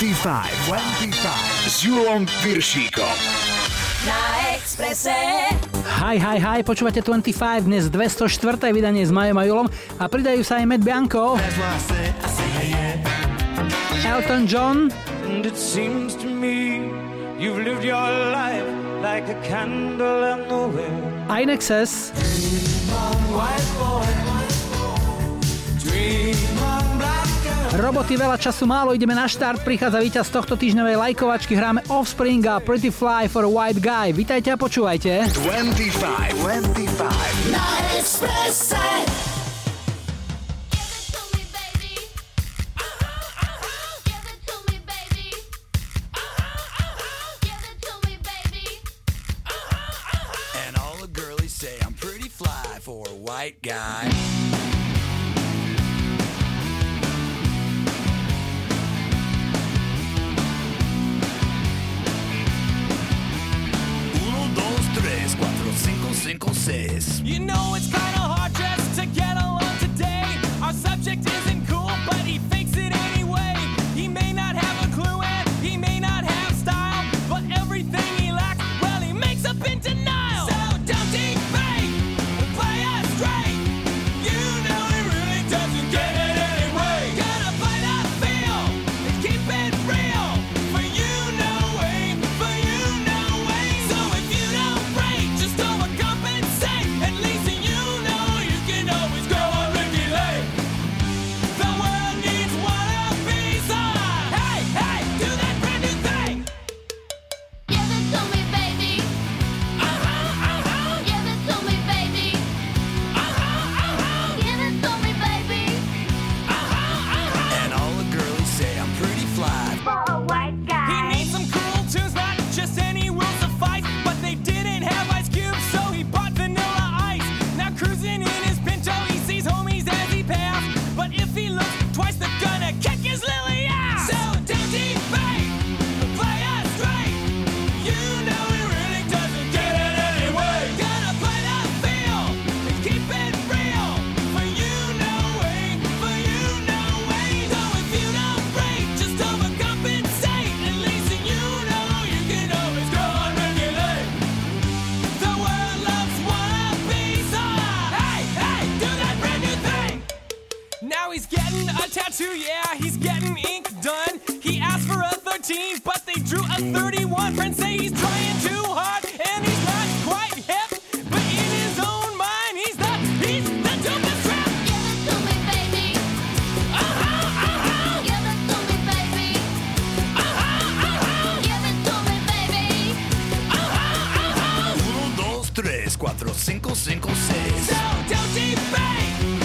25, 25 s Julom Piršíkom. Na Exprese. Hi, hi, hi, počúvate 25, dnes 204. vydanie s Majom a Julom a pridajú sa aj Matt Bianco, Elton John, And it seems to me you've lived your life like a candle in the wind. Inexes, Roboty veľa času málo, ideme na štart, prichádza víťaz tohto týždňovej lajkovačky, hráme Offspring a Pretty Fly for a White Guy. Vítajte a počúvajte. 25, 25. Na Exprese. And all 3, 4, 5, 5, 6. So don't debate!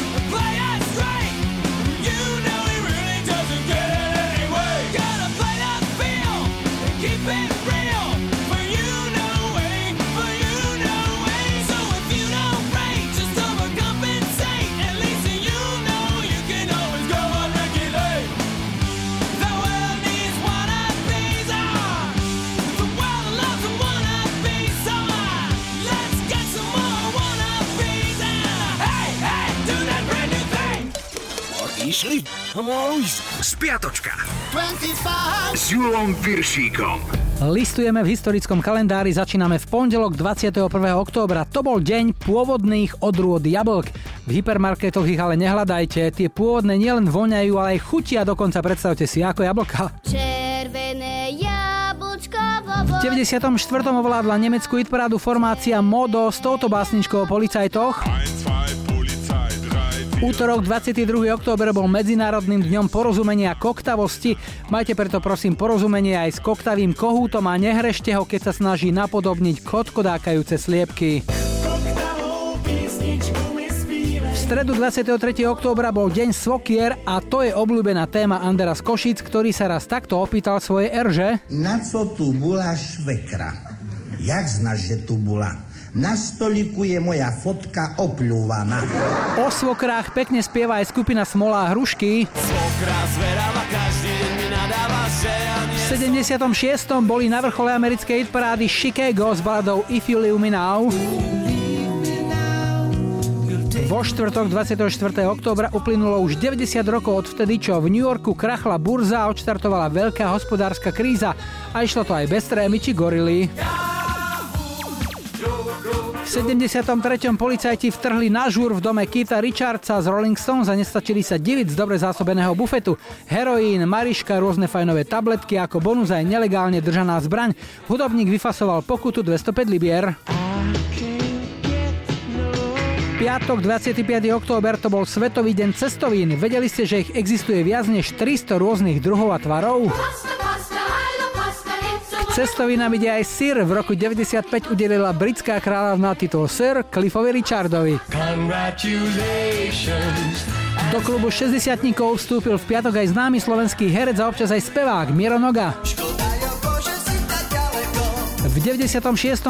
Išli? Spiatočka. 25 s Julom Piršíkom. listujeme v historickom kalendári, začíname v pondelok 21. októbra. To bol deň pôvodných odrôd jablk. V hypermarketoch ich ale nehľadajte, tie pôvodné nielen voňajú, ale aj chutia dokonca, predstavte si, ako jablka. Červené jablčko vo V 94. ovládla nemeckú hitparádu formácia Modo s touto básničkou o policajtoch. Útorok 22. október bol Medzinárodným dňom porozumenia koktavosti. Majte preto prosím porozumenie aj s koktavým kohútom a nehrešte ho, keď sa snaží napodobniť kotkodákajúce sliepky. V stredu 23. októbra bol deň Svokier a to je obľúbená téma Andera z Košic, ktorý sa raz takto opýtal svoje erže. Na co tu bola švekra? Jak znaš, že tu bola? Na stoliku je moja fotka opľúvaná. O svokrách pekne spieva aj skupina Smolá hrušky. Svokra zveráva, každý deň mi nadáva, že ja nie V 76. boli na vrchole americkej hitparády Chicago s baladou If You Leave Me Now. Vo štvrtok 24. októbra uplynulo už 90 rokov od vtedy, čo v New Yorku krachla burza a odštartovala veľká hospodárska kríza a išlo to aj bez trémy či gorily. V 73. policajti vtrhli na žúr v dome Keitha Richardsa z Rolling Stones a nestačili sa diviť z dobre zásobeného bufetu. Heroín, mariška, rôzne fajnové tabletky ako bonus aj nelegálne držaná zbraň. Hudobník vyfasoval pokutu 205 libier. Piatok 25. október to bol Svetový deň cestovín. Vedeli ste, že ich existuje viac než 300 rôznych druhov a tvarov? K cestovinám ide aj Sir. V roku 95 udelila britská kráľovná titul Sir Cliffovi Richardovi. Do klubu 60 vstúpil v piatok aj známy slovenský herec a občas aj spevák Miro Noga. V 96.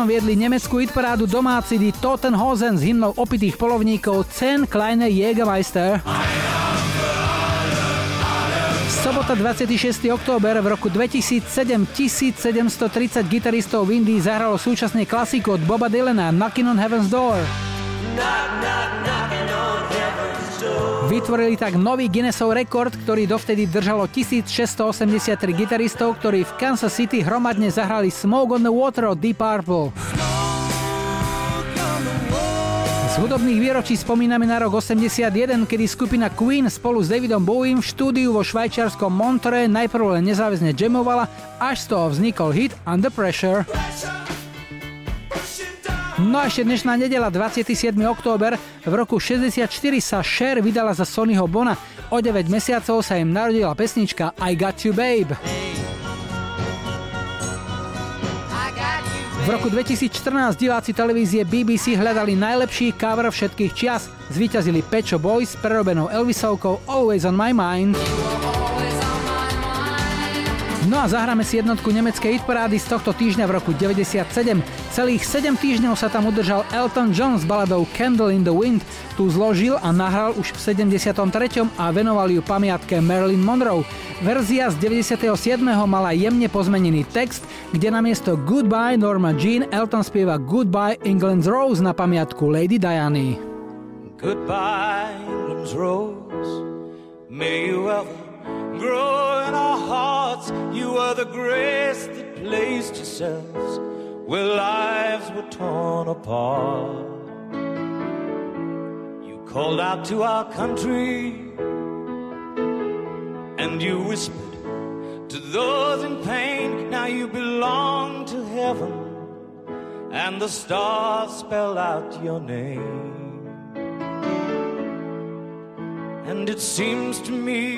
viedli nemeckú hitparádu domáci Die Totenhosen s hymnou opitých polovníkov Cen Kleine Jägermeister. Sobota 26. október v roku 2007 1730 gitaristov v Indii zahralo súčasne klasiku od Boba Dylana Knockin' on Heaven's Door. Vytvorili tak nový Guinnessov rekord, ktorý dovtedy držalo 1683 gitaristov, ktorí v Kansas City hromadne zahrali Smoke on the Water od Deep Purple. Z hudobných výročí spomíname na rok 81, kedy skupina Queen spolu s Davidom Bowiem v štúdiu vo švajčiarskom Montre najprv len nezáväzne jamovala, až z toho vznikol hit Under Pressure. No a ešte dnešná nedela, 27. október, v roku 64 sa Cher vydala za Sonnyho Bona. O 9 mesiacov sa im narodila pesnička I Got You Babe. V roku 2014 diváci televízie BBC hľadali najlepší cover všetkých čias. Zvíťazili Pecho Boys s prerobenou Elvisovkou Always on my mind. No a zahráme si jednotku nemeckej hitparády z tohto týždňa v roku 97. Celých 7 týždňov sa tam udržal Elton John s baladou Candle in the Wind. Tu zložil a nahral už v 73. a venoval ju pamiatke Marilyn Monroe. Verzia z 97. mala jemne pozmenený text, kde namiesto Goodbye Norma Jean Elton spieva Goodbye England's Rose na pamiatku Lady Diany. Goodbye England's Rose May you ever grow in our hearts. You are the grace that placed yourselves where lives were torn apart. You called out to our country and you whispered to those in pain. Now you belong to heaven, and the stars spell out your name. And it seems to me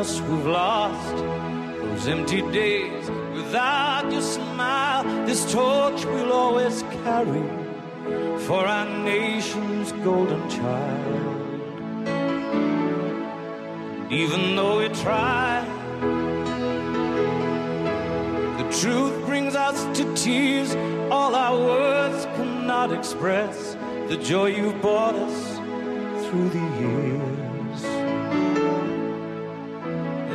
We've lost, those empty days without your smile, this torch we'll always carry for our nation's golden child. Even though we try, the truth brings us to tears. All our words cannot express the joy you've brought us through the years.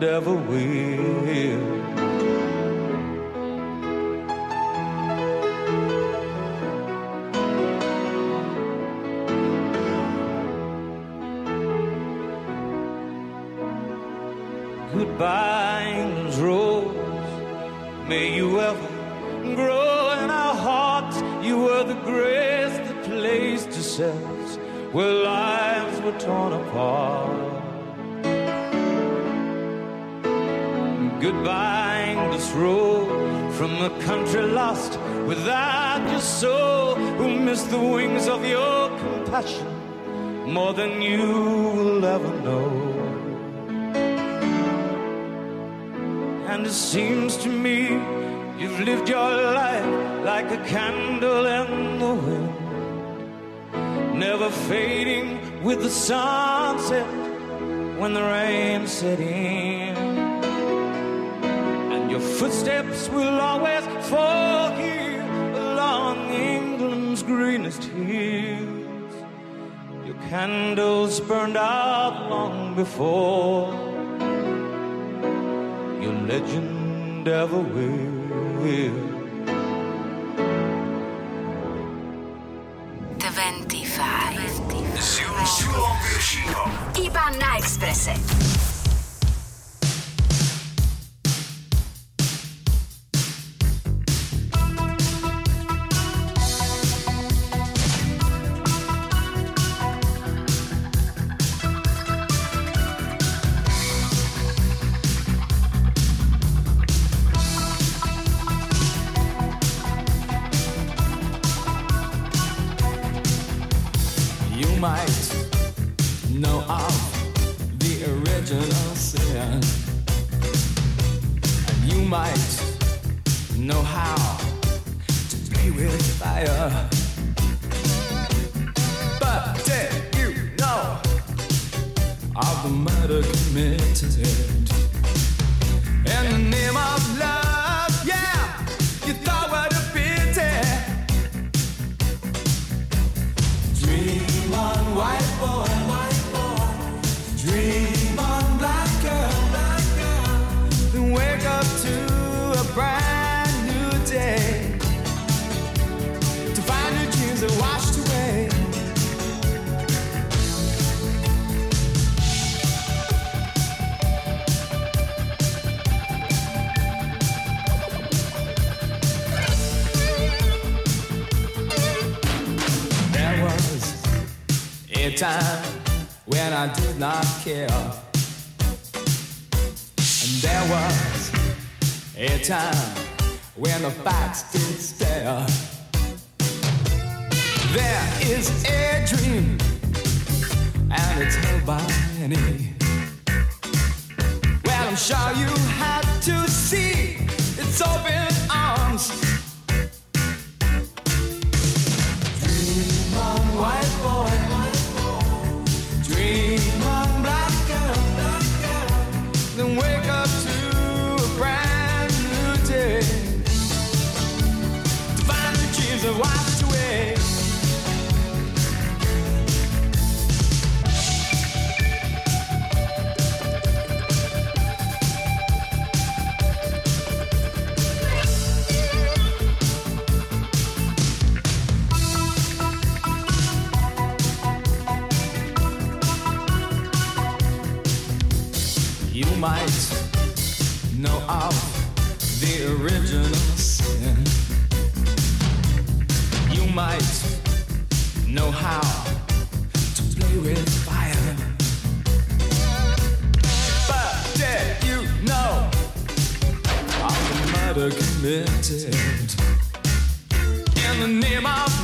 Goodbyes, will. Goodbye, Rose. May you ever grow in our hearts. You were the grace that placed yourselves where lives were torn apart. Goodbye, this road from a country lost without your soul, who missed the wings of your compassion more than you will ever know. And it seems to me you've lived your life like a candle in the wind, never fading with the sunset when the rain set in. Footsteps will always fall here along England's greenest hills. Your candles burned out long before. Your legend ever will. is a dream, and it's held by many. Well, I'm sure you had to see its open arms. in the name of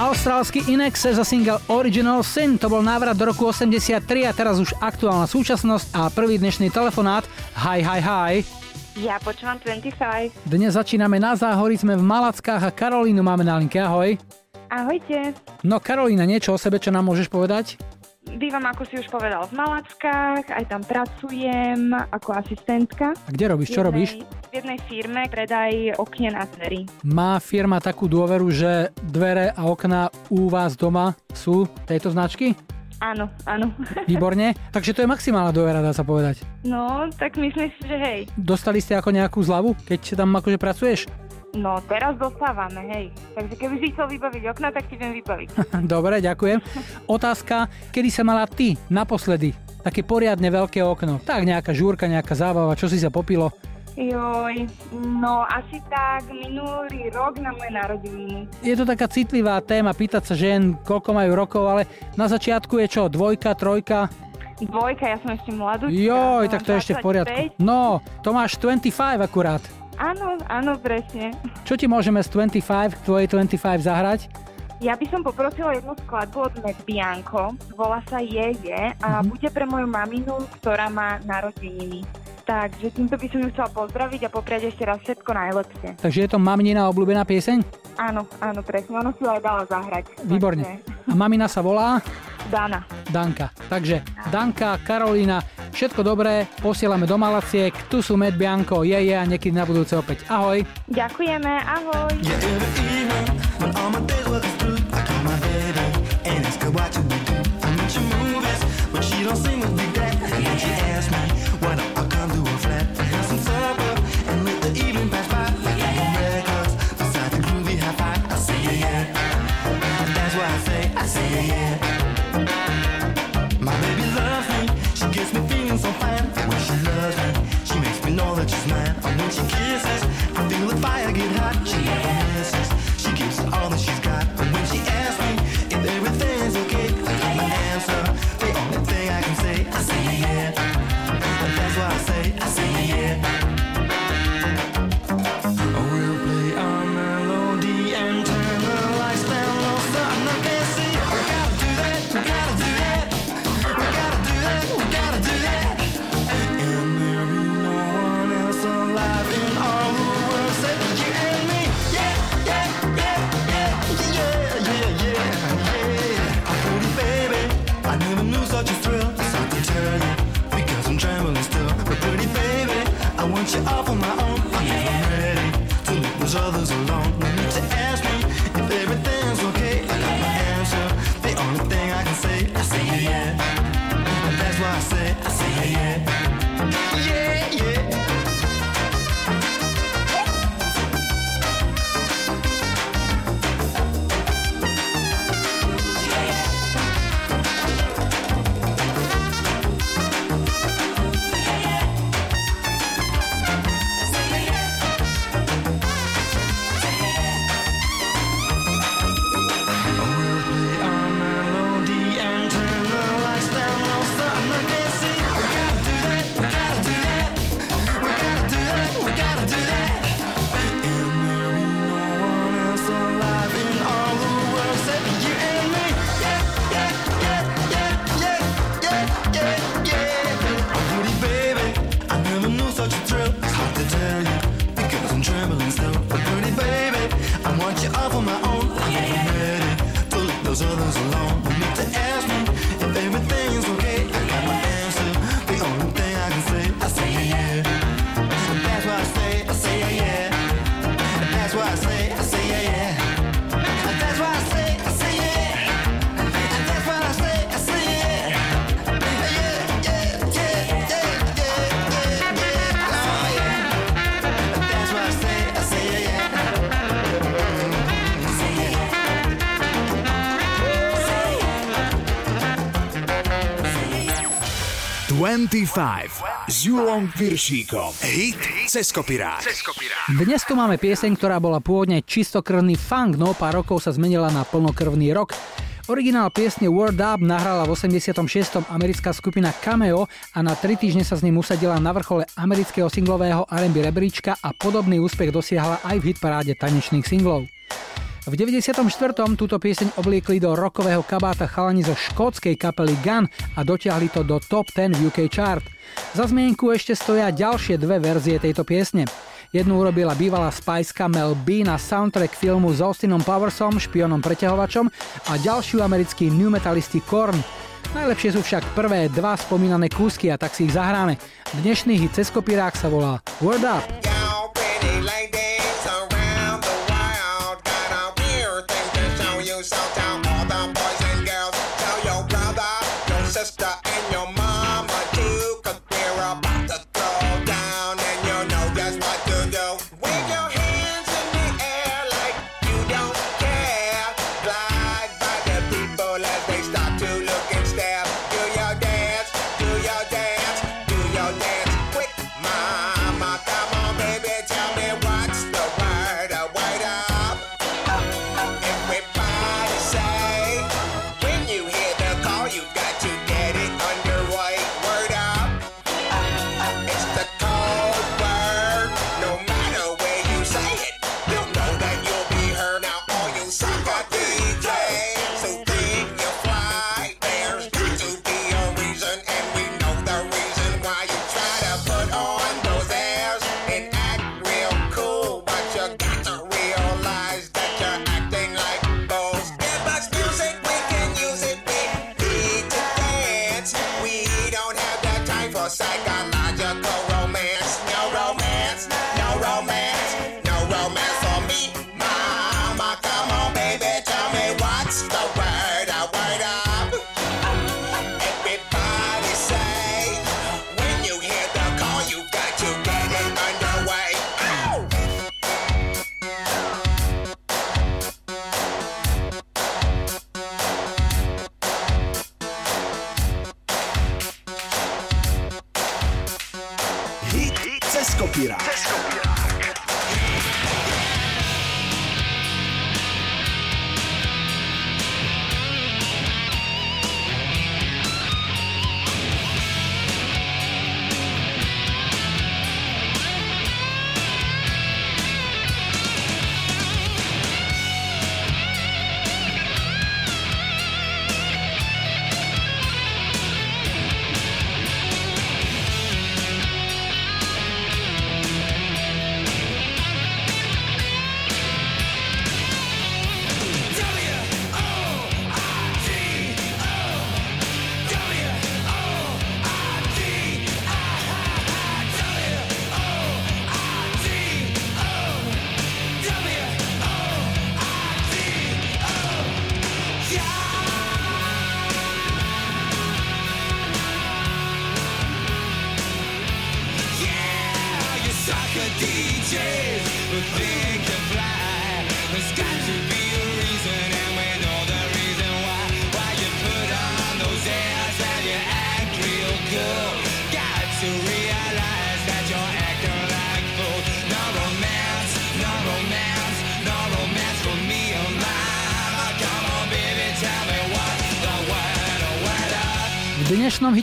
Austrálsky Inexe za single Original Sin, to bol návrat do roku 83 a teraz už aktuálna súčasnosť a prvý dnešný telefonát. Hi, hi, hi. Ja počúvam 25. Dnes začíname na záhori, sme v Malackách a Karolínu máme na linke. Ahoj. Ahojte. No Karolína, niečo o sebe, čo nám môžeš povedať? Bývam, ako si už povedal, v Malackách, aj tam pracujem ako asistentka. A kde robíš, čo V robíš? jednej- V jednej firme predaj okien a dverí. Má firma takú dôveru, že dvere a okná u vás doma sú tejto značky? Áno, áno. Výborne. Takže to je maximálna dôvera, dá sa povedať. No, tak myslím si, že hej. Dostali ste ako nejakú zľavu, keď tam akože pracuješ? No, teraz dostávame, hej. Takže keby si chcel vybaviť okna, tak ti viem vybaviť. Dobre, ďakujem. Otázka, kedy sa mala ty naposledy také poriadne veľké okno? Tak nejaká žúrka, nejaká zábava, čo si sa popilo? Joj, no asi tak minulý rok na moje narodeniny. Je to taká citlivá téma pýtať sa žien, koľko majú rokov, ale na začiatku je čo, dvojka, trojka? Dvojka, ja som ešte mladúčka. Joj, som tak to je ešte v poriadku. 25. No, to máš 25 akurát. Áno, áno, presne. Čo ti môžeme z 25, k tvojej 25 zahrať? Ja by som poprosila jednu skladbu od Mac Bianco, volá sa Je Je a Mhm. bude pre moju maminu, ktorá má narodeniny. Takže týmto by som ju chcela pozdraviť a popriať ešte raz všetko najlepšie. Takže je to maminina obľúbená pieseň? Áno, áno, presne, ono si ju aj dala zahrať. Výborne. Takže A mamina sa volá Dana. Danka. Takže Danka, Karolína, všetko dobré, posielame do Malaciek, tu sú Med Bianco, je, je a niekedy na budúce opäť. Ahoj. Ďakujeme, ahoj. Yeah, others 25 s Julom Piršíkom. Hit cez kopirák. Dnes tu máme pieseň, ktorá bola pôvodne čistokrvný funk, no pár rokov sa zmenila na plnokrvný rock. Originál piesne Word Up nahrala v 86. americká skupina Cameo a na tri týždne sa s ním usadila na vrchole amerického singlového R&B rebríčka a podobný úspech dosiahla aj v hitparáde tanečných singlov. V 94. túto pieseň obliekli do rokového kabáta chalani zo škótskej kapely Gun a dotiahli to do top 10 v UK chart. Za zmienku ešte stoja ďalšie dve verzie tejto piesne. Jednu urobila bývalá spajska Mel B na soundtrack filmu s Austinom Powersom, špionom preťahovačom a ďalšiu americký new metalisti Korn. Najlepšie sú však prvé dva spomínané kúsky a tak si ich zahráme. Dnešný hit cez kopírák sa volá Word Up. dnešnom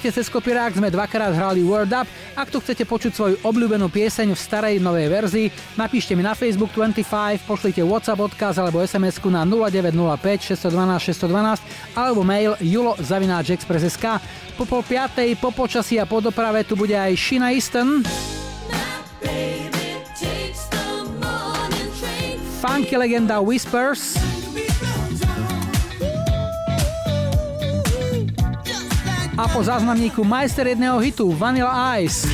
hite cez kopirák sme dvakrát hrali Word Up. Ak tu chcete počuť svoju obľúbenú pieseň v starej novej verzii, napíšte mi na Facebook 25, pošlite WhatsApp odkaz alebo sms na 0905 612 612 alebo mail julo.express.sk. Po pol piatej, po počasí a po doprave tu bude aj Shina Easton. Funky legenda Whispers. Po záznamníku majster jedného hitu Vanilla Ice.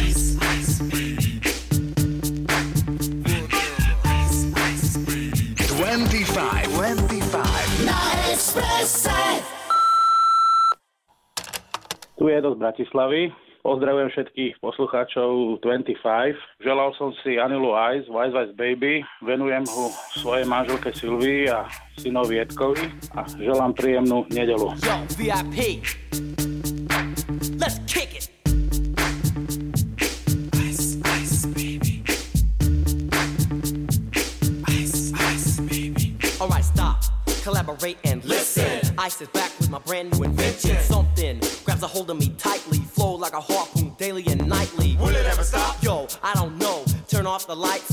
Tu je do z Bratislavy. Pozdravujem všetkých poslucháčov 25. Želal som si Anilu Ice, Wise Wise Baby. Venujem ho svojej manželke Silvii a synovi Edkovi a želám príjemnú nedelu. Yo, VIP. collaborate and listen. I sit back with my brand new invention. Something grabs a hold of me tightly, flow like a harpoon daily and nightly. Will it ever stop? Yo, I don't know. Turn off the lights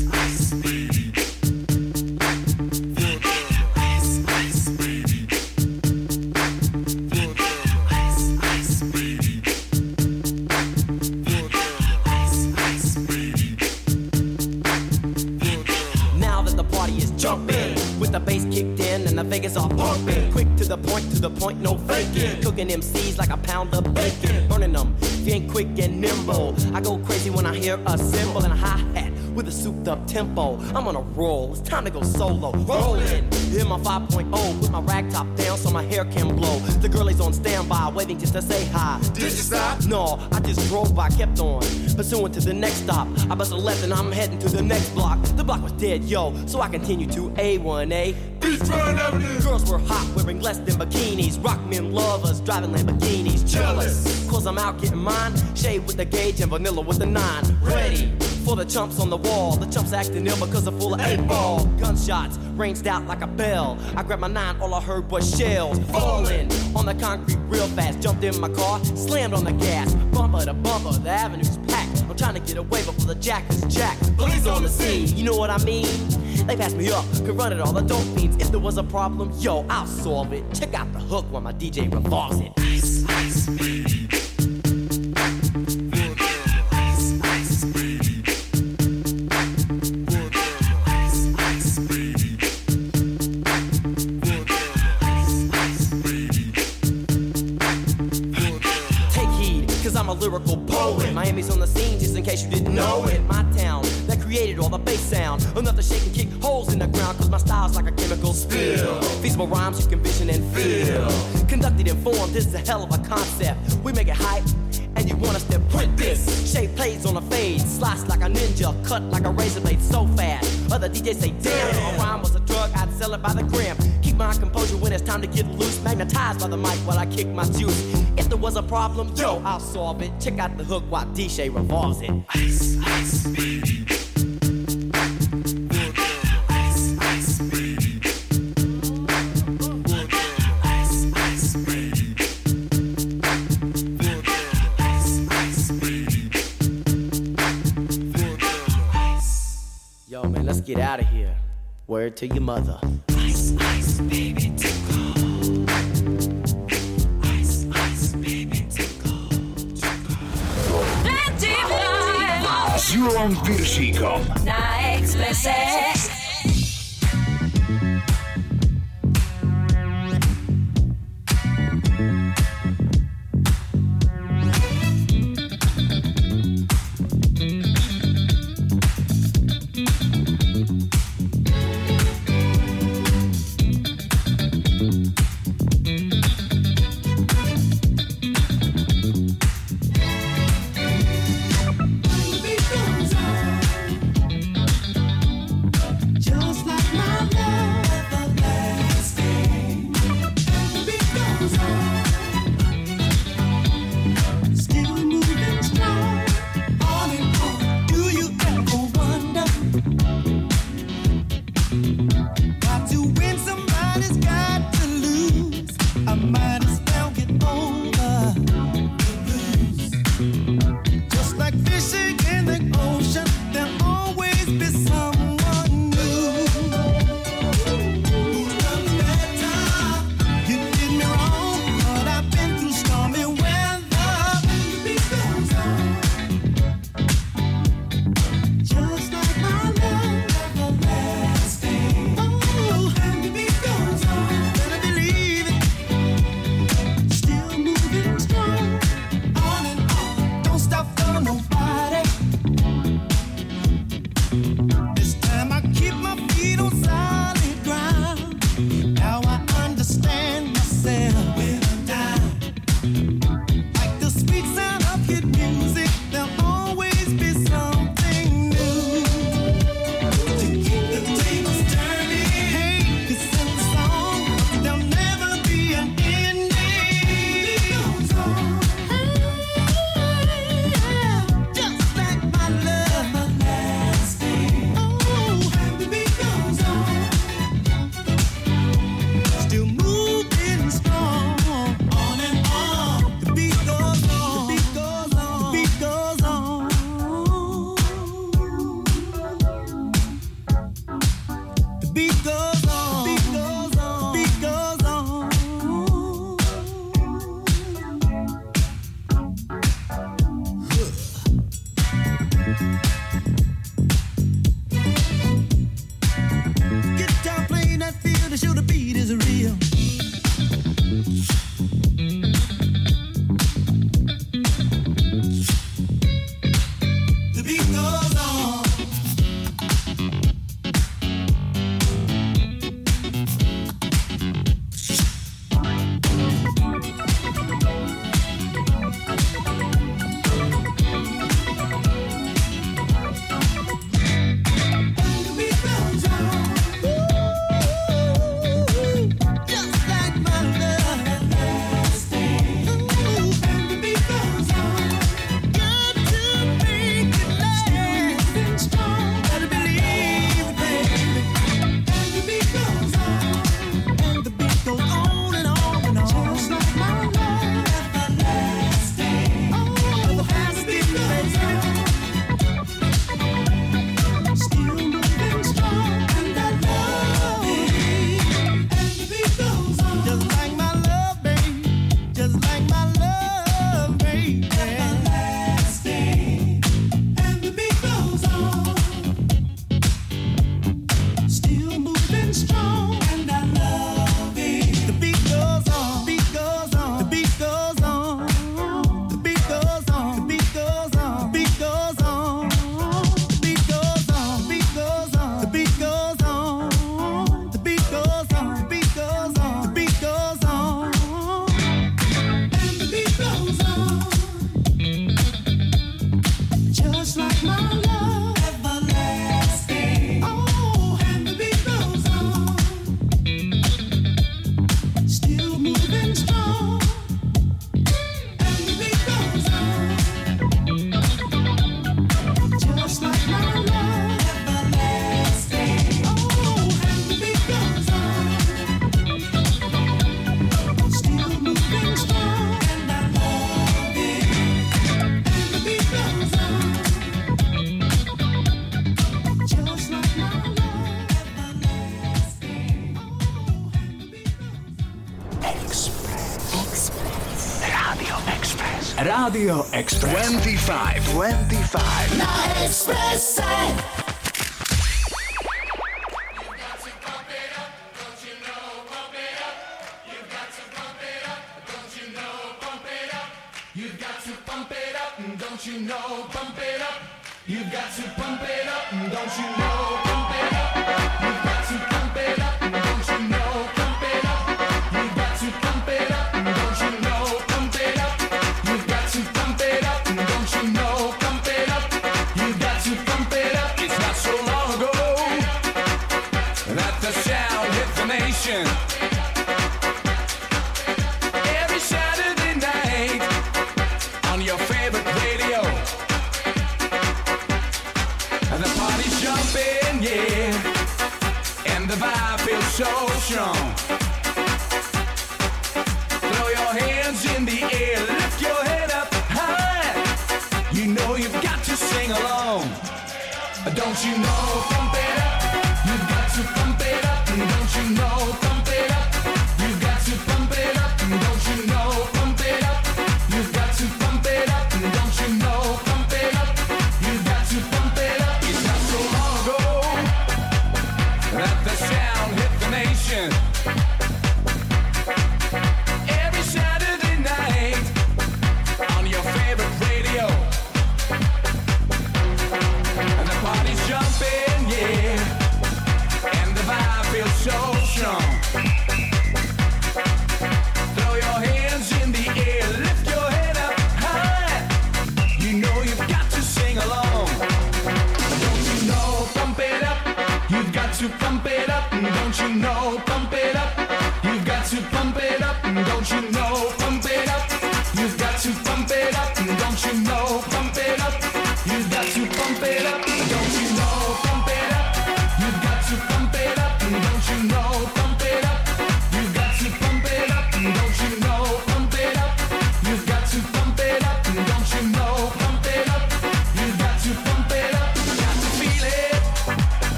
the point, to the point, no faking. Cooking MCs like a pound of bacon. Burning them, if you ain't quick and nimble. I go crazy when I hear a cymbal and a hi hat with a souped up tempo. I'm on a roll, it's time to go solo. Rolling, in my 5.0, with my rag top down so my hair can blow. The girl is on standby, waiting just to say hi. Did you stop? No, I just drove by, kept on. Pursuing to the next stop. I bust a left and I'm heading to the next block. The block was dead, yo, so I continue to A1A. Beachfront Avenue. Girls were hot, wearing less than bikinis. Rock men lovers, driving Lamborghinis. Jealous, cause I'm out getting mine. Shade with the gauge and vanilla with the nine. Ready for the chumps on the wall. The chumps acting ill because they're full of eight ball. Gunshots ranged out like a bell. I grabbed my nine, all I heard was shells falling on the concrete real fast. Jumped in my car, slammed on the gas. Bumper to bumper, the avenue's packed. I'm trying to get away before the jack is jacked. Police on the scene, you know what I mean? They passed me up, could run it all the dope fiends. If there was a problem, yo, I'll solve it. Check out the hook while my DJ revolves it. Ice, ice, baby. Take heed, I'm a lyrical poet. Miami's on the scene, just in case you didn't know it. My town that created all the bass sound. Enough to shake and like a chemical spill. Feasible rhymes you can vision and feel. Conducted in form, this is a hell of a concept. We make it hype. And you want us to print this Shape plays on a fade Slice like a ninja Cut like a razor blade so fast Other DJs say damn If a rhyme was a drug I'd sell it by the gram Keep my composure when it's time to get loose Magnetized by the mic while I kick my juice If there was a problem, yo, I'll solve it Check out the hook while DJ revolves it Ice, ice, baby get out of here. Word to your mother. Ice, ice, baby, to go. Ice, ice, baby, to go. S Julom Na Exprese.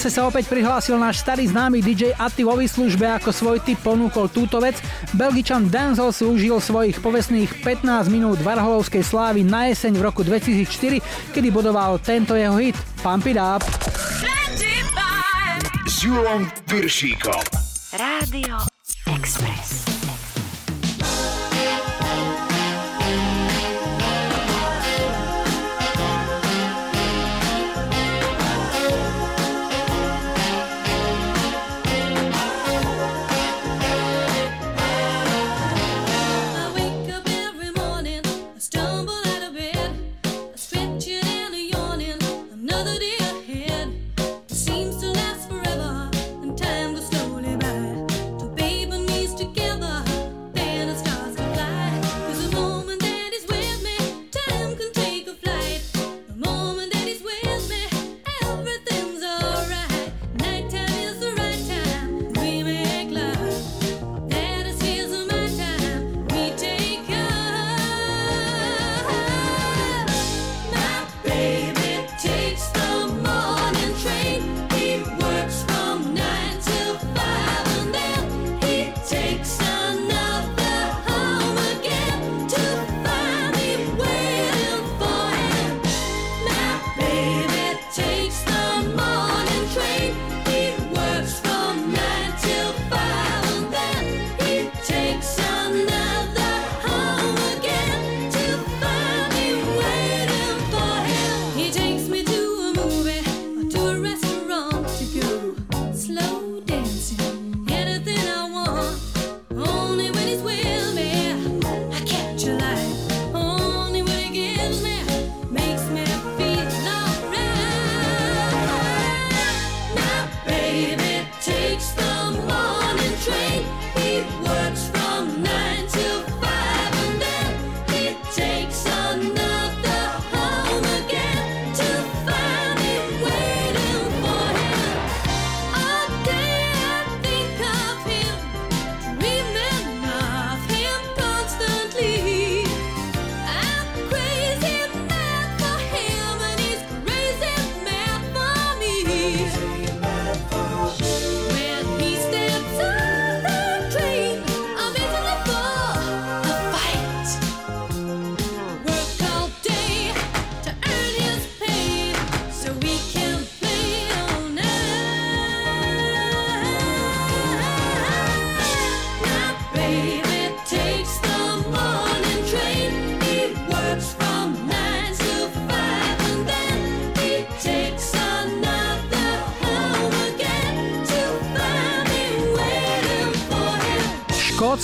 čase sa opäť prihlásil náš starý známy DJ Atti vo výslužbe ako svoj typ ponúkol túto vec. Belgičan Denzel si užil svojich povestných 15 minút Varholovskej slávy na jeseň v roku 2004, kedy bodoval tento jeho hit Pump It Up. Rádio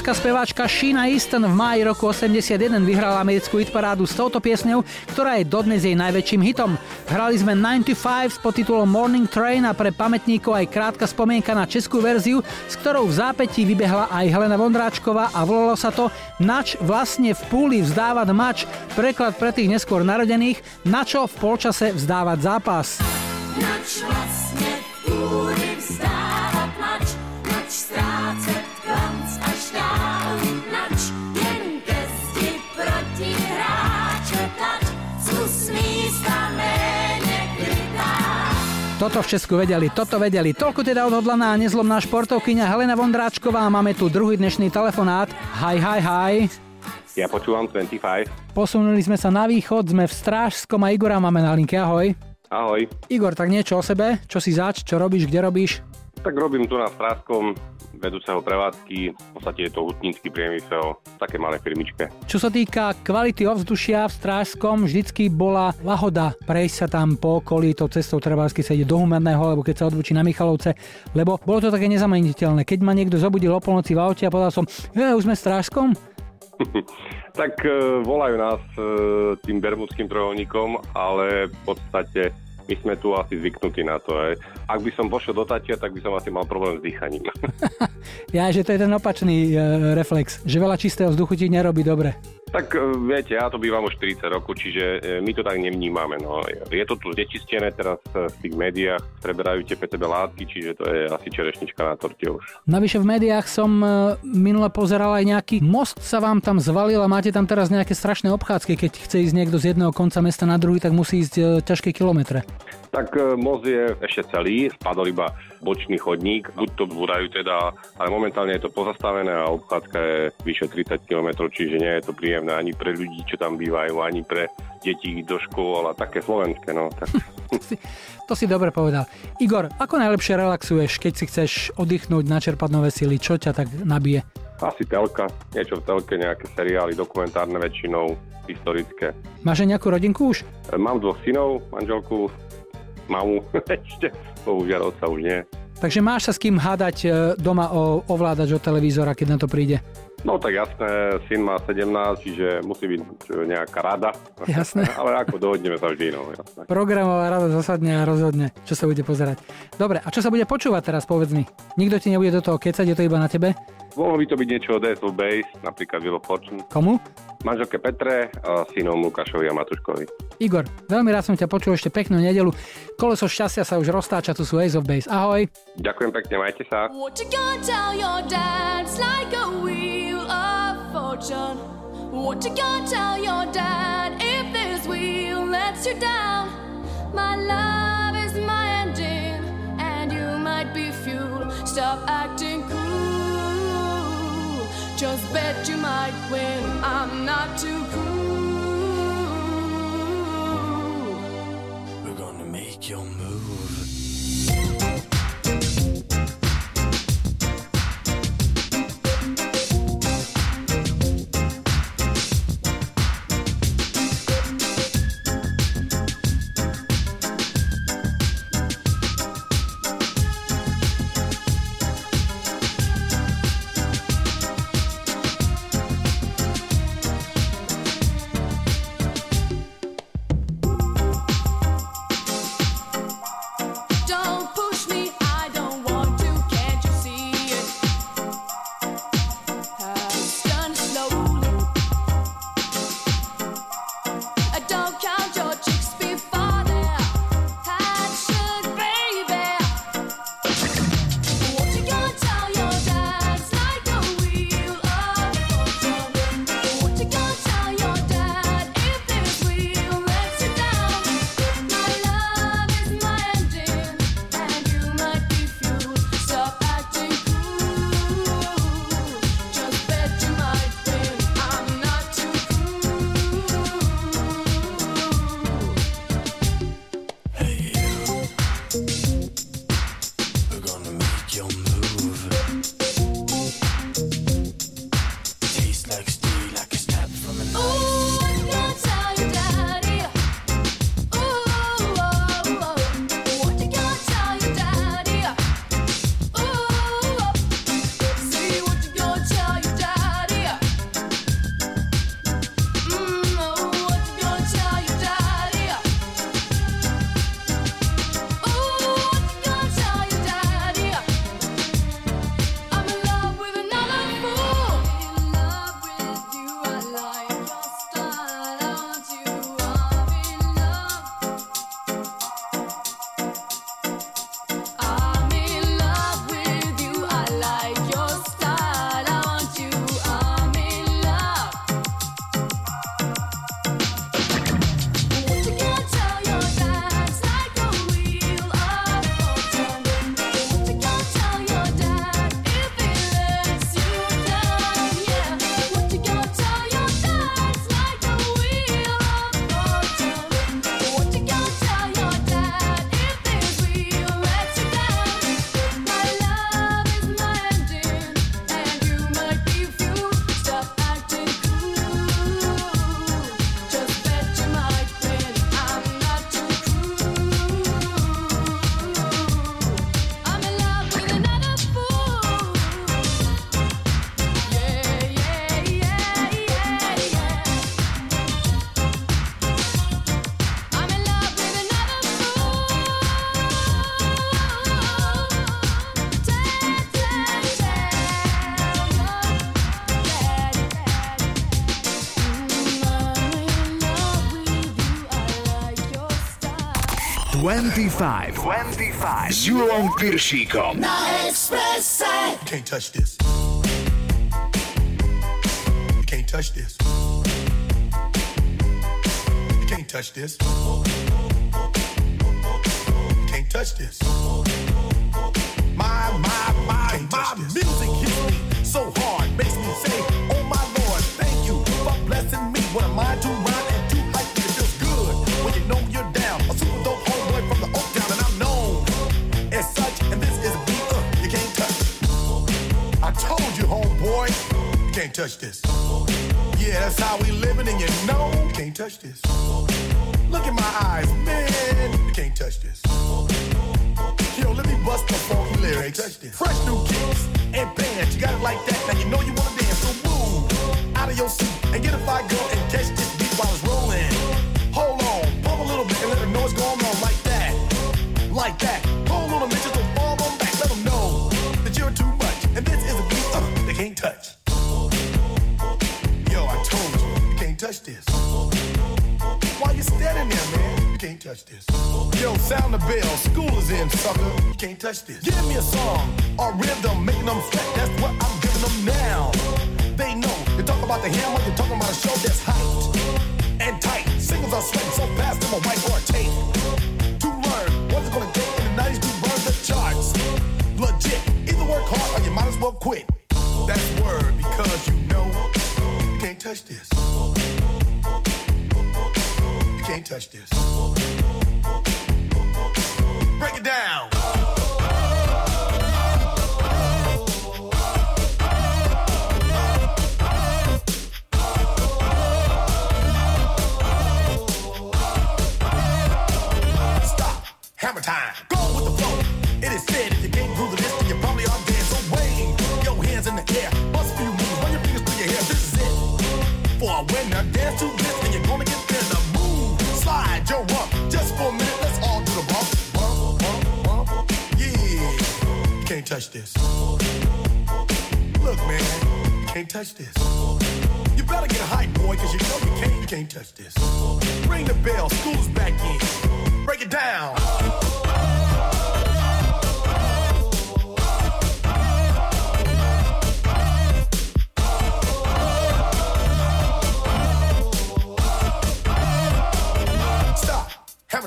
škótska speváčka Sheena Easton v máji roku 81 vyhrala americkú hitparádu s touto piesňou, ktorá je dodnes jej najväčším hitom. Hrali sme 95 s podtitulom Morning Train a pre pamätníkov aj krátka spomienka na českú verziu, s ktorou v zápätí vybehla aj Helena Vondráčková a volalo sa to Nač vlastne v púli vzdávať mač, preklad pre tých neskôr narodených, na čo v polčase vzdávať zápas. Nač vlastně Toto v Česku vedeli, toto vedeli. Toľko teda odhodlaná a nezlomná športovkyňa Helena Vondráčková. Máme tu druhý dnešný telefonát. Hi, hi, hi. Ja počúvam 25. Posunuli sme sa na východ, sme v Strážskom a Igora máme na linke. Ahoj. Ahoj. Igor, tak niečo o sebe? Čo si zač? Čo robíš? Kde robíš? Tak robím tu na Strážskom vedúceho prevádzky. V podstate je to hutnícky priemysel, také malé firmičke. Čo sa týka kvality ovzdušia v Strážskom, vždycky bola lahoda prejsť sa tam po okolí tou cestou treba keď sa ide do Humenného, alebo keď sa odbočí na Michalovce, lebo bolo to také nezameniteľné. Keď ma niekto zobudil o polnoci v aute a povedal som, je, už sme v Strážskom, tak e, volajú nás e, tým bermudským trojholníkom, ale v podstate my sme tu asi zvyknutí na to. Aj. Ak by som pošiel do Tatia, tak by som asi mal problém s dýchaním. ja, že to je ten opačný e, reflex, že veľa čistého vzduchu ti nerobí dobre. Tak e, viete, ja to bývam už 40 rokov, čiže e, my to tak nevnímame. No. Je to tu znečistené teraz e, v tých médiách, preberajú tie PCB látky, čiže to je asi čerešnička na torte už. Navyše v médiách som minule pozeral aj nejaký most sa vám tam zvalil a máte tam teraz nejaké strašné obchádzky. Keď chce ísť niekto z jedného konca mesta na druhý, tak musí ísť ťažké kilometre. Tak e, most je ešte celý, spadol iba bočný chodník, buď to búrajú teda, ale momentálne je to pozastavené a obchádzka je vyše 30 km, čiže nie je to príjemné ani pre ľudí, čo tam bývajú, ani pre deti do škôl, ale také slovenské, no. Tak. To si dobre povedal. Igor, ako najlepšie relaxuješ, keď si chceš oddychnúť, načerpať nové sily? Čo ťa tak nabije? Asi telka, niečo v telke, nejaké seriály, dokumentárne väčšinou, historické. Máš aj nejakú rodinku už? E, Mám dvoch synov, manželku, mamu, ešte, bohužiaľ otca už nie. Takže máš sa s kým hádať e, doma o ovládač od televízora, keď na to príde? No tak jasné, syn má 17, čiže musí byť nejaká rada. Jasné. Ale ako dohodneme sa vždy, no jasné. Programová rada zasadne a rozhodne, čo sa bude pozerať. Dobre, a čo sa bude počúvať teraz, povedz mi? Nikto ti nebude do toho kecať, je to iba na tebe? Mohlo by to byť niečo od of Base, napríklad Willow Fortune. Komu? Manželke Petre a synom Lukášovi a Matuškovi. Igor, veľmi rád som ťa počul ešte peknú nedelu. Koleso šťastia sa už roztáča, tu sú Ace of Base. Ahoj. Ďakujem pekne, majte sa. What you gonna tell your dad? It's like a wheel of fortune. What you gonna tell your dad if this wheel lets you down? My love is my engine, and you might be fuel. Stop acting cool. Just bet you might win. I'm not too cool. We're gonna make your your move. 25. 25. S Julom Piršíkom. Na Expresse. You can't touch this. You can't touch this. You can't touch this. You can't touch this. Touch this. Yeah, that's how we living, and you know you can't touch this. Touch this. Give me a song or rhythm, making them sweat. That's what I'm giving them now. They know. You talk about the hammer, you're talking about a show that's hyped and tight. Singles are sweating so fast, them a white or tape. To learn what it's gonna take in the 90s to burn the charts. Legit. Either work hard or you might as well quit. That's word because you know you can't touch this. You can't touch this. Break it down. Time. Go with the flow. It is said if you can't groove the list, then you probably are dead. So wave your hands in the air. Bust a few moves. Run your fingers through your hair. This is it. For a winner, dance to this, and you're gonna get thinner. Move, slide your rump. Just for a minute, let's all do the bump. Bump, bump, bump. Yeah. Can't touch this. Look, man, can't touch this. You better get hype, boy, cause you know you can't, you can't touch this. Ring the bell, school's back in. Break it down.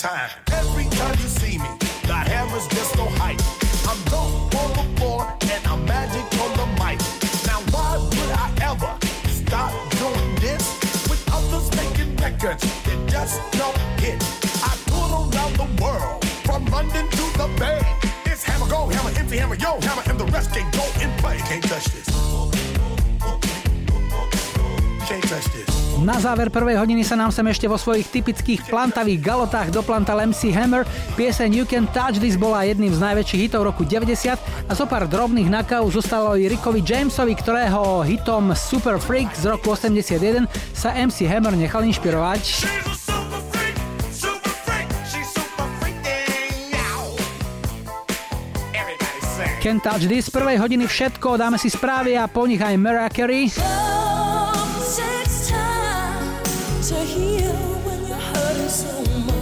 Time Na záver prvej hodiny sa nám sem ešte vo svojich typických plantavých galotách doplantal MC Hammer. Pieseň You Can Touch This bola jedným z najväčších hitov roku 90 a zo pár drobných nakau zostalo i Rickovi Jamesovi, ktorého hitom Super Freak z roku 81 sa MC Hammer nechal inšpirovať. Can't Touch This, z prvej hodiny všetko, dáme si správy a po nich aj Mariah Carey.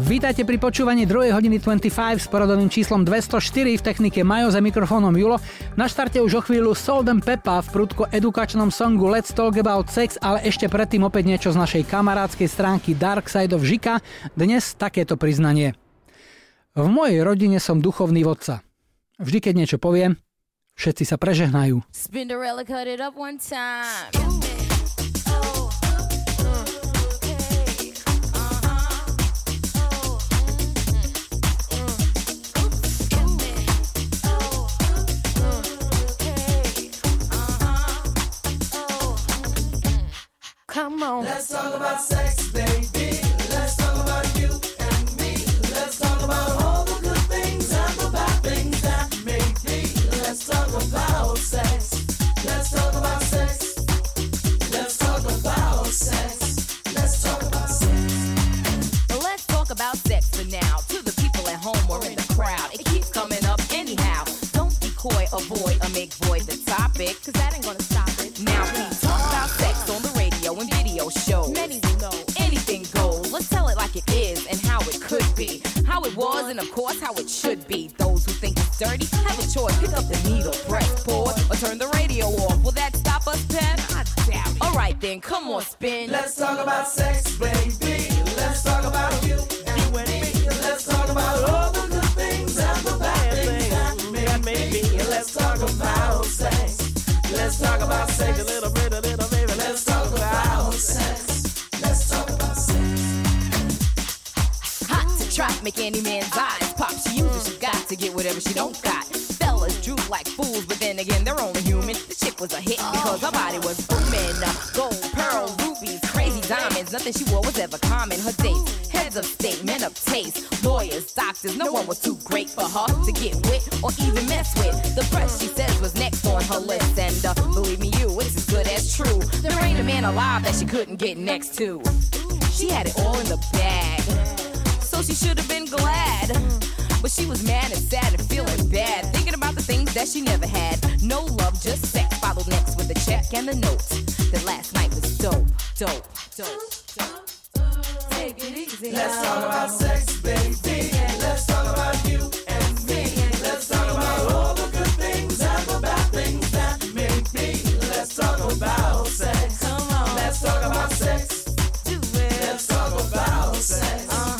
Vítajte pri počúvaní 2. hodiny 25 s poradovým číslom 204 v technike Majo za mikrofónom Julo. Na štarte už o chvíľu Sold and Peppa v prudko edukačnom songu Let's Talk About Sex, ale ešte predtým opäť niečo z našej kamarádskej stránky Dark Side of Žika. Dnes takéto priznanie. V mojej rodine som duchovný vodca. Vždy, keď niečo poviem, všetci sa prežehnajú. Spinderella cut it up one time. Come on. Let's talk about sex, baby. Let's talk about you and me. Let's talk about all the good things and the bad things that may be. Let's talk about sex. Let's talk about sex. Let's talk about sex. Let's talk about sex. Let's talk about sex for now. Doubt it. Alright then, come on, spin. Let's talk about sex, baby. Let's talk about you and me. Let's talk about all the good things and the bad things that may be. Let's talk about sex. Let's talk about sex a little bit, a little baby. Let's talk about sex. Let's talk about sex. Hot to trap, make any man's eyes pop. She uses, she got to get whatever she don't got. Was a hit because her body was booming. Gold, pearl, rubies, crazy diamonds. Nothing she wore was ever common. Her dates, heads of state, men of taste, lawyers, doctors. No one was too great for her to get with or even mess with. The press, she says, was next on her list. And uh, believe me, you, it's as good as true. There ain't a man alive that she couldn't get next to. She had it all in the bag so she should have been glad. But she was mad and sad and feeling bad, thinking about the things that she never had. No love, just sex. Followed next with the check and the note. That last night was dope, dope, dope, dope. Take it easy. Let's talk about sex, baby. Let's talk about you and me. Let's talk about all the good things and the bad things that may be. Let's talk about sex. Come on. Let's talk about sex. Do it. Let's talk about sex. Uh-huh.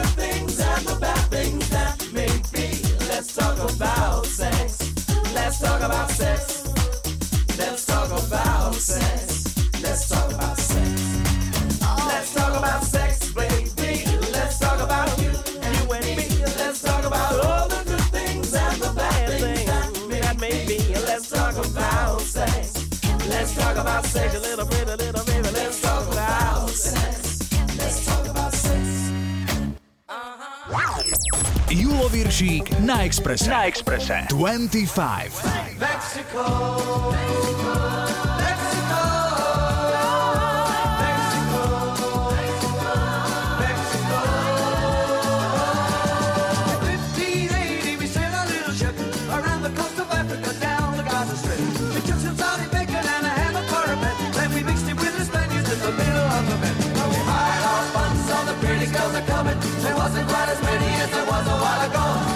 talk about sex. Let's talk about sex. Let's talk about sex. Let's talk about sex, baby. Let's talk about you and me. Let's talk about all the good things and the that may. Let's talk about sex. Let's talk about sex a little bit, Julo Viršík na Exprese. Na Exprese. 25. Mexico, Mexico, Mexico. middle of the bed. Oh, high our buns on the pretty girls are coming. There wasn't quite as many as there was a while ago.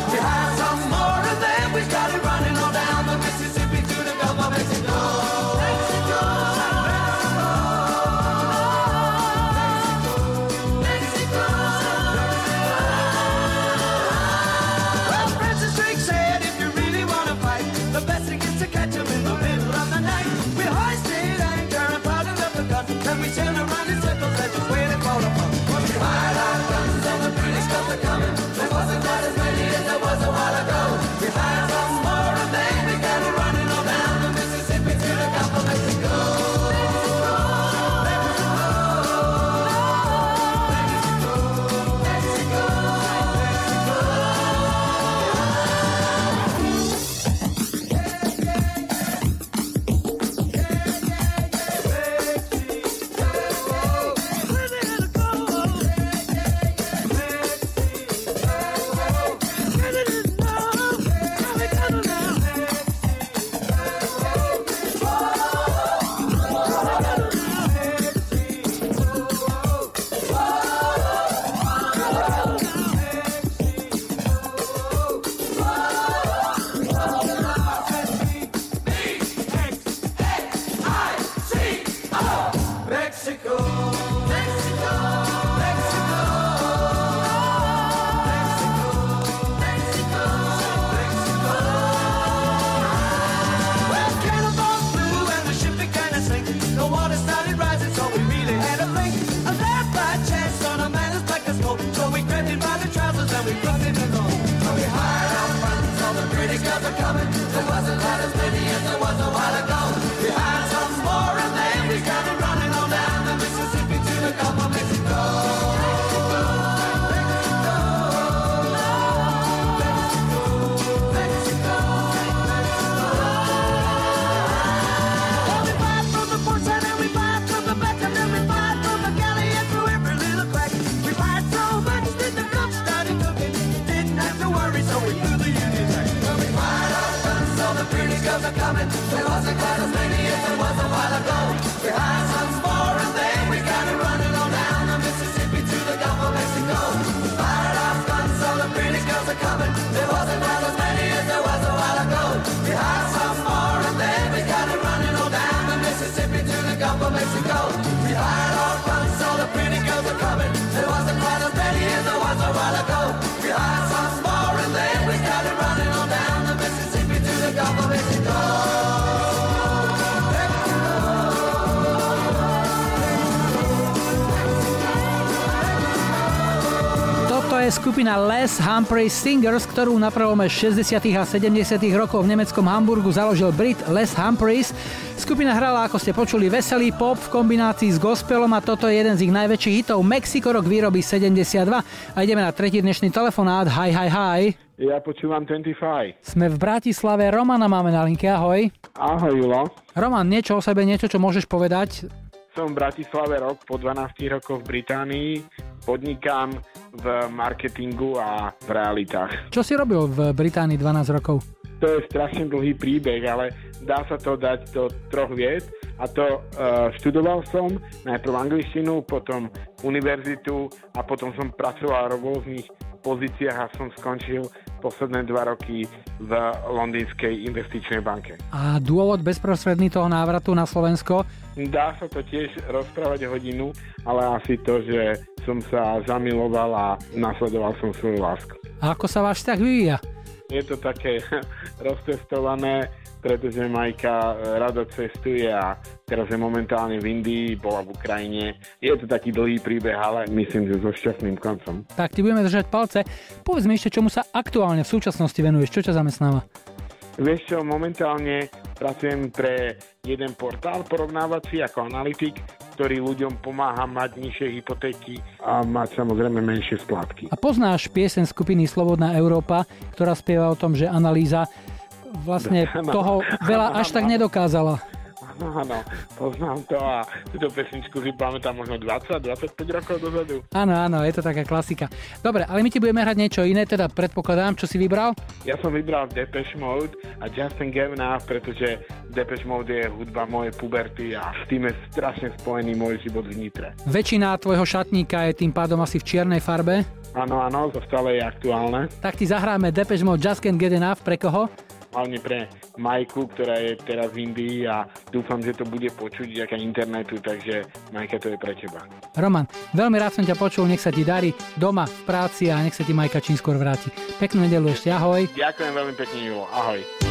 Je skupina Les Humphrey Singers, ktorú na prelome 60. a 70. rokov v nemeckom Hamburgu založil Brit Les Humphreys. Skupina hrala, ako ste počuli, veselý pop v kombinácii s gospelom a toto je jeden z ich najväčších hitov Mexico rok výroby 72. A ideme na tretí dnešný telefonát. Hi, hi, hi. Ja počúvam 25. Sme v Bratislave, Romana máme na linke, ahoj. Ahoj, Julo. Roman, niečo o sebe, niečo, čo môžeš povedať? Som v Bratislave rok, po 12 rokoch v Británii. Podnikám v marketingu a v realitách. Čo si robil v Británii 12 rokov? To je strašne dlhý príbeh, ale dá sa to dať do troch vied. A to uh, študoval som najprv angličtinu, potom univerzitu a potom som pracoval v rôznych pozíciách a som skončil posledné dva roky v londýnskej investičnej banke. A dôvod bezprostredný toho návratu na Slovensko? Dá sa to tiež rozprávať hodinu, ale asi to, že som sa zamiloval a nasledoval som svoju lásku. A ako sa váš vzťah vyvíja? Je to také roztestované, pretože Majka rado cestuje a teraz je momentálne v Indii, bola v Ukrajine. Je to taký dlhý príbeh, ale myslím, že so šťastným koncom. Tak ti budeme držať palce. Povedz mi ešte, čomu sa aktuálne v súčasnosti venuješ, čo ťa zamestnáva? Vieš čo, momentálne pracujem pre jeden portál porovnávací ako analytik, ktorý ľuďom pomáha mať nižšie hypotéky a mať samozrejme menšie splátky. A poznáš piesen skupiny Slobodná Európa, ktorá spieva o tom, že analýza vlastne toho veľa až tak nedokázala. Áno, poznám to a túto pesničku si pamätám možno 20-25 rokov dozadu. Áno, áno, je to taká klasika. Dobre, ale my ti budeme hrať niečo iné, teda predpokladám, čo si vybral? Ja som vybral Depeche Mode a Justin Gavin pretože Depeche Mode je hudba mojej puberty a s tým je strašne spojený môj život v Nitre. Väčšina tvojho šatníka je tým pádom asi v čiernej farbe. Áno, áno, to stále je aktuálne. Tak ti zahráme Depeche Mode Just Can't Get Enough. Pre koho? Hlavne pre Majku, ktorá je teraz v Indii a dúfam, že to bude počuť vďaka internetu, takže Majka, to je pre teba. Roman, veľmi rád som ťa počul, nech sa ti darí doma, v práci a nech sa ti Majka čím skôr vráti. Peknú nedelu ešte, ahoj. Ďakujem veľmi pekne, Julo. Ahoj.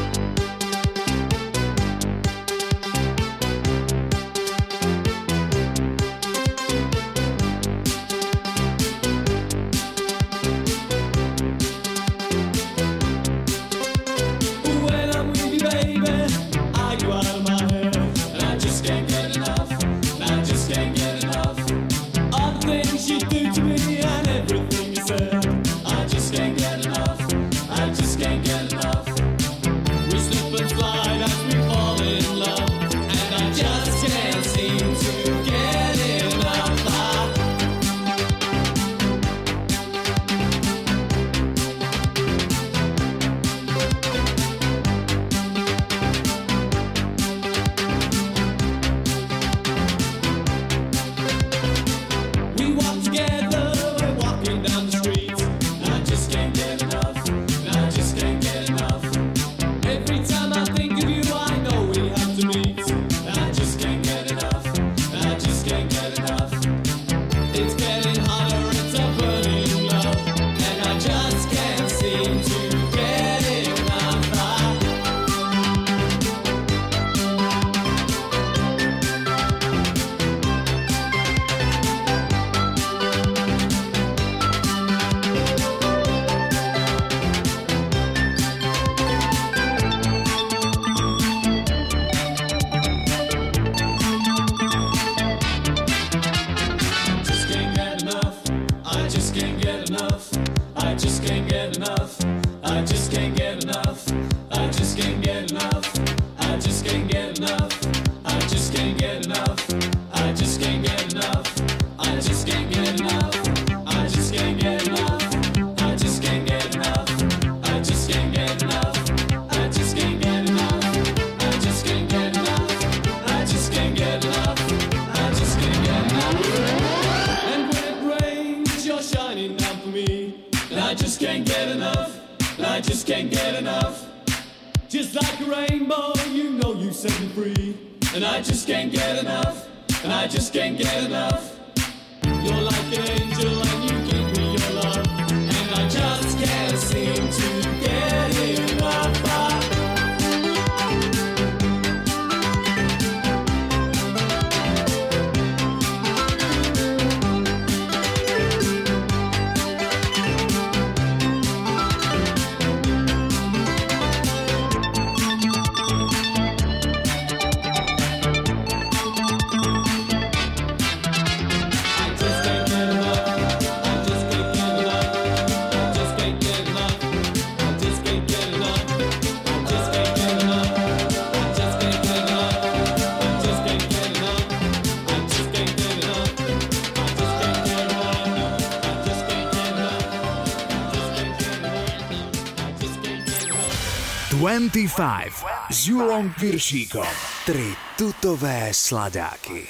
S Julom Piršíkom. Tri tutové sladáky.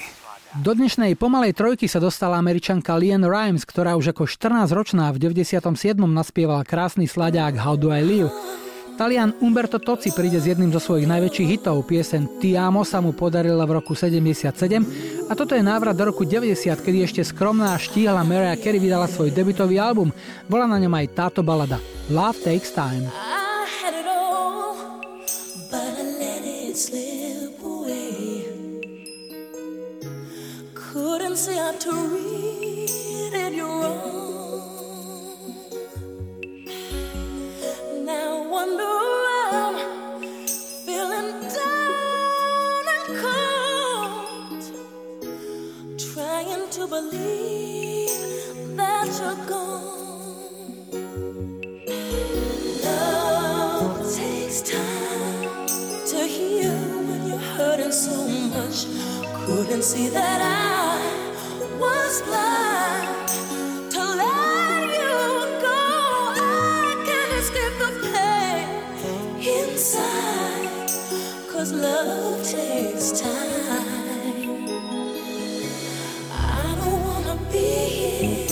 Do dnešnej pomalej trojky sa dostala američanka Lian Rimes, ktorá už ako 14-ročná v 97. naspievala krásny slaďák How Do I Live. Talian Umberto Toci príde s jedným zo svojich najväčších hitov. Piesen Ti Amo sa mu podarila v roku 77 a toto je návrat do roku 90, kedy ešte skromná a štíhla Mariah Carey vydala svoj debutový album. Bola na ňom aj táto balada Love Takes Time. It slip away. Couldn't see how to read it wrong. Now I wander around, feeling down and cold, trying to believe that you're gone. So much. Couldn't see that I was blind to let you go. I can't escape the pain inside. Cause love takes time. I don't wanna be here.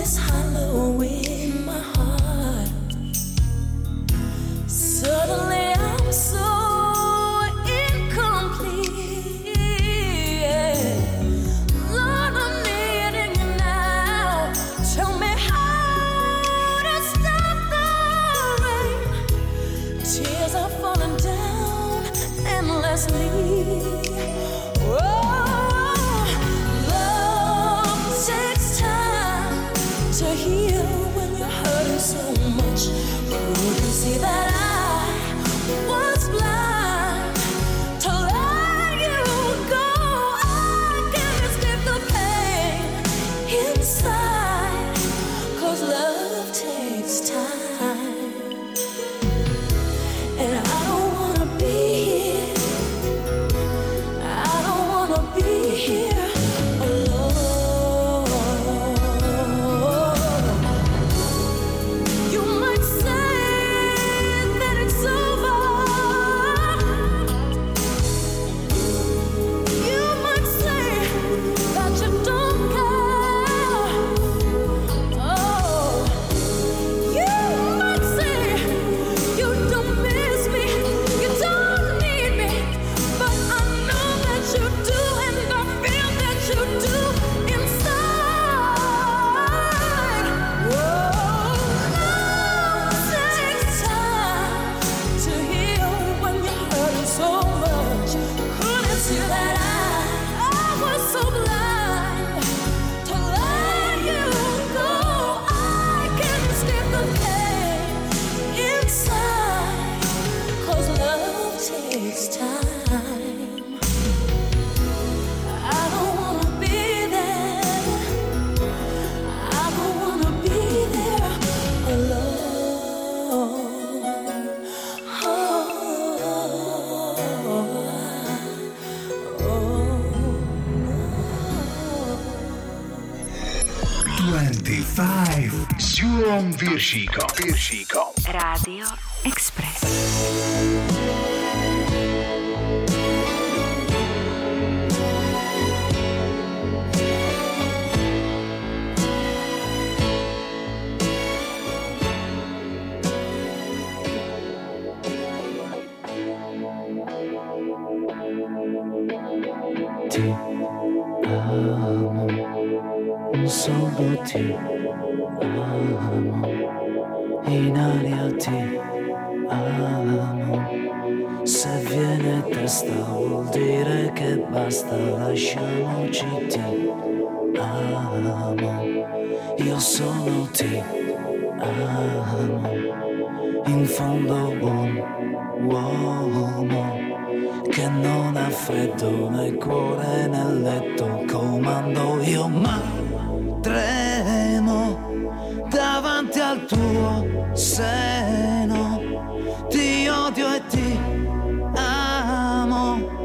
this Halloween. Piršíkom. Piršíkom. Rádio freddo nel cuore nel letto comando io ma tremo davanti al tuo seno. Ti odio e ti amo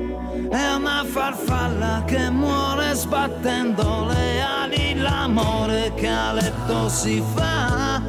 è una farfalla che muore sbattendo le ali. L'amore che a letto si fa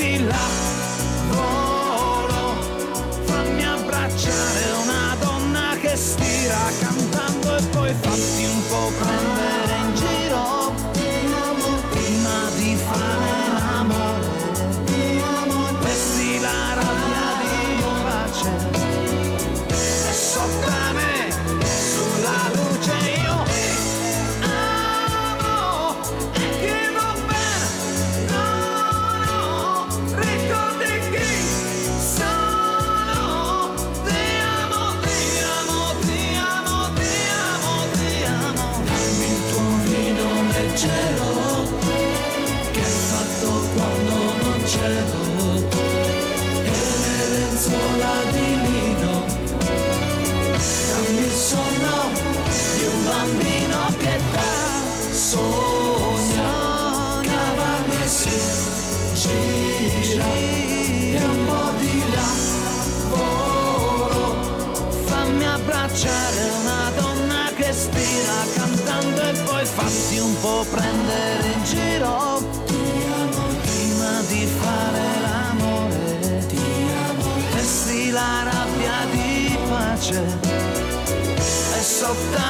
See locked yourself down.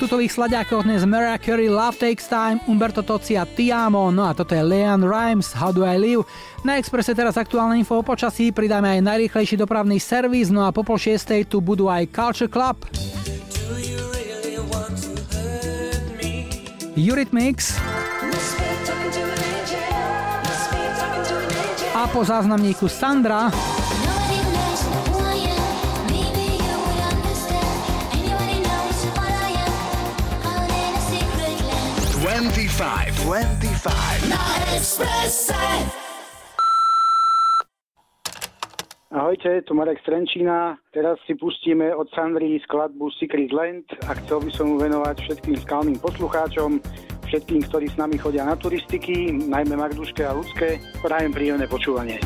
Tutových slaďákov dnes Mariah Carey Love Takes Time, Umberto Tozzi a Tiamo, no a toto je Leon Rimes How Do I Live. Na Expresse teraz aktuálne info o počasí, pridáme aj najrýchlejší dopravný servis, no a po pol šiestej tu budú aj Culture Club. Eurythmics a po záznamníku Sandra 25, 25. Na Expresse. Ahojte, tu Marek Strenčína. Teraz si pustíme od Sandry skladbu Secret Land a chcel by som mu venovať všetkým skalným poslucháčom, všetkým, ktorí s nami chodia na turistiky, najmä Magduške a Ľudské. Prajem príjemné počúvanie.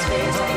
space.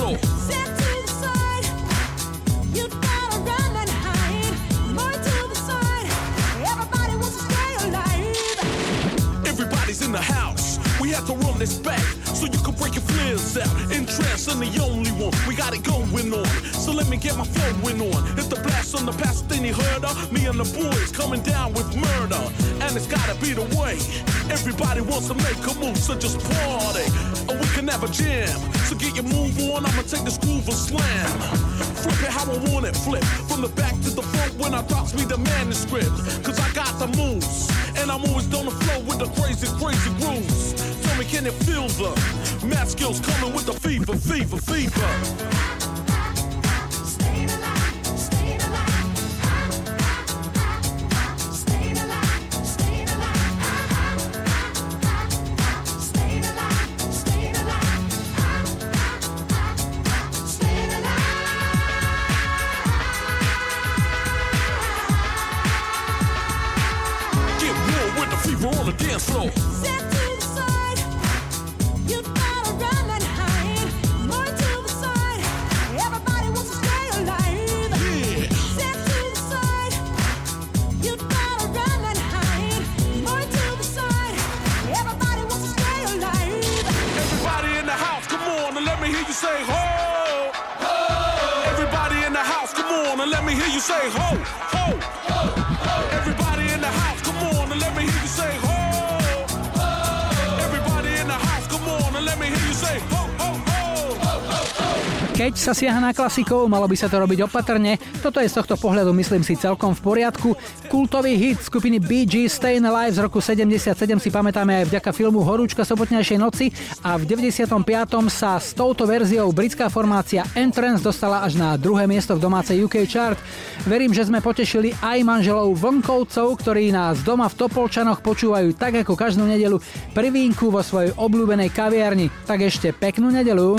Alive. Everybody's in the house. We have to run this back so you can break your flares out. In I'm the only one. We got it going on. So let me get my flowing on. Hit the blast on the past, then her. Me and the boys coming down with murder. And it's gotta be the way. Everybody wants to make a move, so just party. Or we can have a jam. So get your move on, I'ma take this groove and slam. Flip it how I want it, flip. From the back to the front when I drops me the manuscript. Cause I got the moves. And I'm always on the flow with the crazy, crazy grooves. Tell me, can it feel the math skills coming with the fever, fever, fever? Sa siaha na klasikov, malo by sa to robiť opatrne. Toto je z tohto pohľadu, myslím si, celkom v poriadku. Kultový hit skupiny Bee Gees Stayin' Alive z roku 77 si pamätáme aj vďaka filmu Horúčka sobotnejšej noci a v 95. sa s touto verziou britská formácia Entrance dostala až na druhé miesto v domácej UK chart. Verím, že sme potešili aj manželov Vlnkovcov, ktorí nás doma v Topolčanoch počúvajú tak ako každú nedelu pri vínku vo svojej obľúbenej kaviarni. Tak ešte peknú nedelu.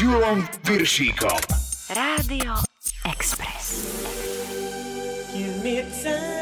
S Julom Viršíkom. Rádio Express. Give me time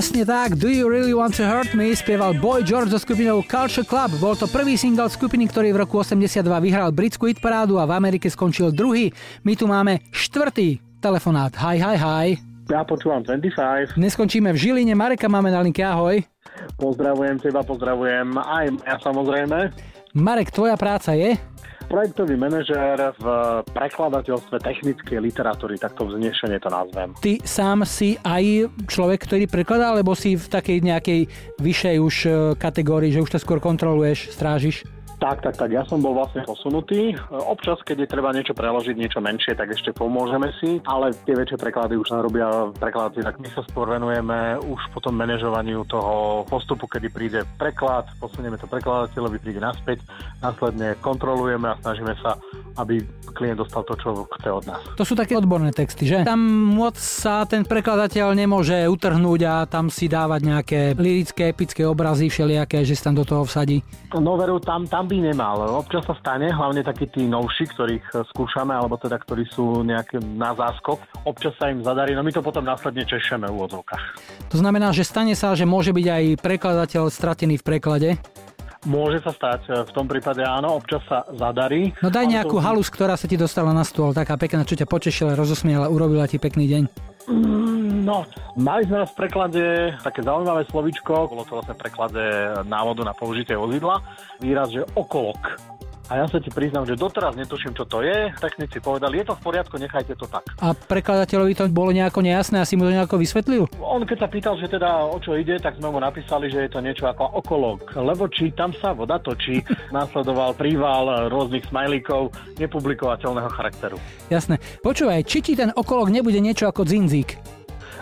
Presne tak, Do You Really Want To Hurt Me spieval Boy George so skupinou Culture Club. Bol to prvý single skupiny, ktorý v roku 82 vyhral britskú hitparádu a v Amerike skončil druhý. My tu máme štvrtý telefonát. Hi, hi, hi. Ja počúvam 25. Dnes skončíme v Žiline. Mareka máme na linke, ahoj. Pozdravujem teba, pozdravujem aj ja samozrejme. Marek, tvoja práca je? Projektový manažér v prekladateľstve technickej literatúry, takto vznešene to nazvem. Ty sám si aj človek, ktorý prekladá, alebo si v takej nejakej vyššej už e, kategórii, že už to skôr kontroluješ, strážiš? Tak, tak, tak, ja som bol vlastne posunutý. Občas, keď je treba niečo preložiť, niečo menšie, tak ešte pomôžeme si, ale tie väčšie preklady už robia prekladateľi, tak my sa skôr venujeme už potom manažovaniu toho postupu, kedy príde preklad, posunieme to prekladateľovi, príde naspäť, následne kontrolujeme a snažíme sa, aby klient dostal to, čo chce od nás. To sú také odborné texty, že? Tam moc sa ten prekladateľ nemôže utrhnúť a tam si dávať nejaké lirické, epické obrazy všelijaké, že sa tam do toho vsadí. No veru, tam, tam by nemal. Občas sa stane, hlavne takí tí novší, ktorých eh, skúšame, alebo teda ktorí sú nejaké na záskok. Občas sa im zadarí, no my to potom následne češeme v úvodzovkách. To znamená, že stane sa, že môže byť aj prekladateľ stratený v preklade. Môže sa stať, eh, v tom prípade áno, občas sa zadarí. No daj nejakú to- halus, ktorá sa ti dostala na stôl, taká pekná, čo ťa potešila, rozosmiela, urobila ti pekný deň. Mm, No, mali sme v preklade také zaujímavé slovičko, bolo to vlastne preklade návodu na použitie vozidla, výraz, že okolok. A ja sa ti priznám, že doteraz netuším, čo to je. Technici povedali, je to v poriadku, nechajte to tak. A prekladateľovi to bolo nejako nejasné a si mu to nejako vysvetlil? On keď sa pýtal, že teda o čo ide, tak sme mu napísali, že je to niečo ako okolok. Lebo či tam sa voda točí, následoval príval rôznych smajlíkov nepublikovateľného charakteru. Jasné. Počúvaj, či ti ten okolok nebude niečo ako dzinzík?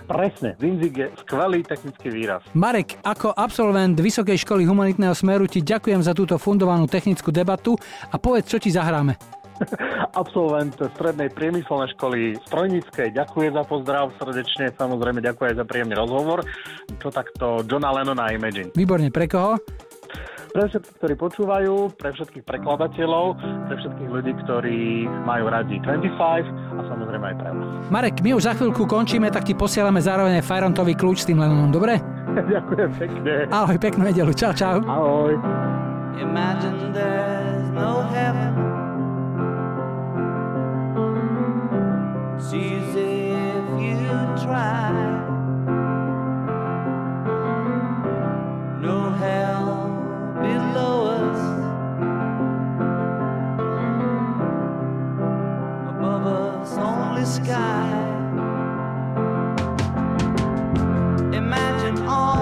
Presne, Zinzig je skvelý technický výraz. Marek, ako absolvent Vysokej školy humanitného smeru ti ďakujem za túto fundovanú technickú debatu a povedz, čo ti zahráme. Absolvent strednej priemyselnej školy strojníckej. Ďakujem za pozdrav srdečne, samozrejme ďakujem aj za príjemný rozhovor. Čo takto Johna Lennona Imagine. Výborne, pre koho? Pre všetkých, ktorí počúvajú, pre všetkých prekladateľov, pre všetkých ľudí, ktorí majú radi 25 a samozrejme aj pre vás. Marek, my už za chvíľku končíme, tak ti posielame zároveň aj Fajrontový kľúč s tým Lennonom, dobre? Ďakujem pekne. Ahoj, peknú nedelu, čau, čau. Ahoj. Imagine there's no heaven. It's easy if you try. No hell Only sky. Imagine all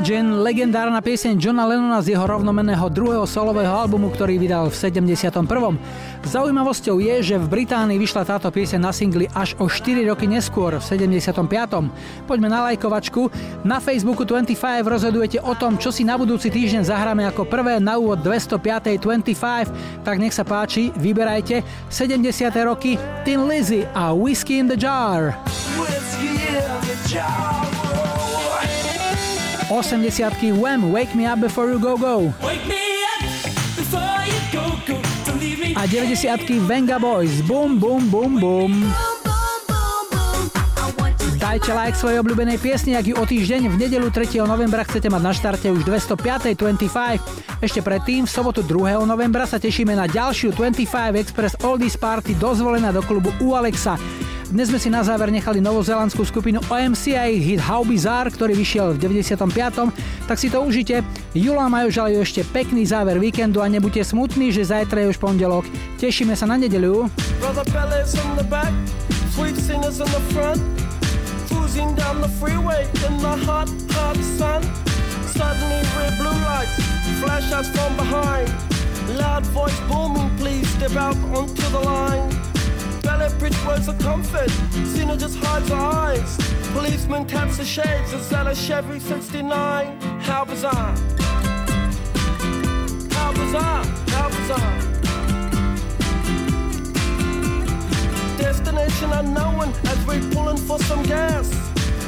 Imagine, legendárna pieseň Johna Lennona z jeho rovnomeného druhého solového albumu, ktorý vydal v 71. Zaujímavosťou je, že v Británii vyšla táto pieseň na singli až o 4 roky neskôr, v 75. Poďme na lajkovačku. Na Facebooku 25 rozhodujete o tom, čo si na budúci týždeň zahráme ako prvé na úvod 205. 25, tak nech sa páči, vyberajte 70. roky Tin Lizzy a Whiskey in the Jar. Whiskey in the jar. 80 Wham! Wake me up before you go go. A 90 Venga Boys. Boom, boom, boom, boom. Dajte like svojej obľúbenej piesni, ak ju o týždeň v nedelu 3. novembra chcete mať na štarte už 205.25. Ešte predtým, v sobotu 2. novembra sa tešíme na ďalšiu 25 Express Oldies Party dozvolená do klubu u Alexa. Dnes sme si na záver nechali novozelandskú skupinu OMC a ich hit How Bizarre, ktorý vyšiel v 95. Tak si to užite. Jula majú želajú ešte pekný záver víkendu a nebuďte smutní, že zajtra je už pondelok. Tešíme sa na nedeľu. Loud voice booming, please step out onto the line. Bridge of comfort, Cena just hides her eyes. Policeman taps the shades, and that a Chevy 69? How bizarre! How bizarre! How bizarre! Destination unknown as we're pulling for some gas.